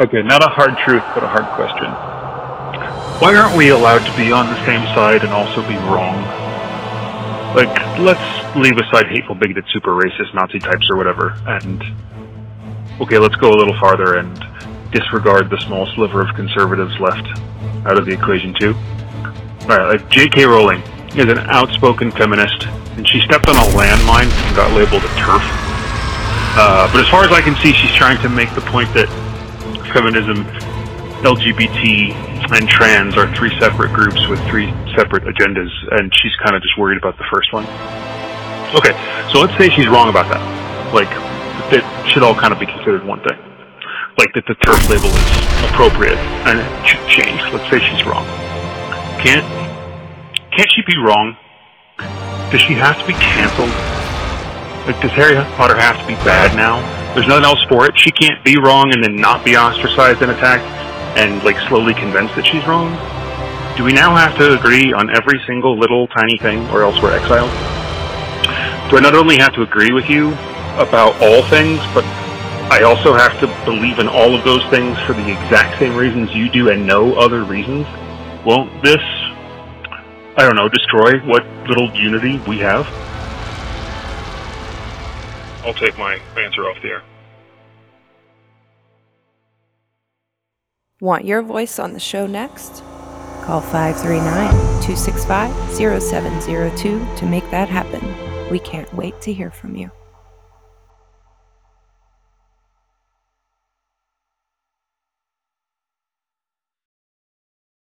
Okay, not a hard truth, but a hard question. Why aren't we allowed to be on the same side and also be wrong? Like, let's leave aside hateful, bigoted, super racist Nazi types or whatever, and okay, let's go a little farther and disregard the small sliver of conservatives left out of the equation too. Alright, like J.K. Rowling is an outspoken feminist, and she stepped on a landmine and got labeled a TERF. Uh, but as far as I can see, she's trying to make the point that feminism, LGBT, and trans are three separate groups with three separate agendas, and she's kind of just worried about the first one. Okay, so let's say she's wrong about that. Like, it should all kind of be considered one thing. Like that the TERF label is appropriate and it should change. Let's say she's wrong. Can't can't she be wrong? Does she have to be canceled? Does Harry Potter have to be bad now? There's nothing else for it. She can't be wrong and then not be ostracized and attacked and like slowly convinced that she's wrong. Do we now have to agree on every single little tiny thing or else we're exiled? Do I not only have to agree with you about all things, but I also have to believe in all of those things for the exact same reasons you do and no other reasons? Won't this, I don't know, destroy what little unity we have? I'll take my answer off the air. Want your voice on the show next? Call 539 265 0702 to make that happen. We can't wait to hear from you.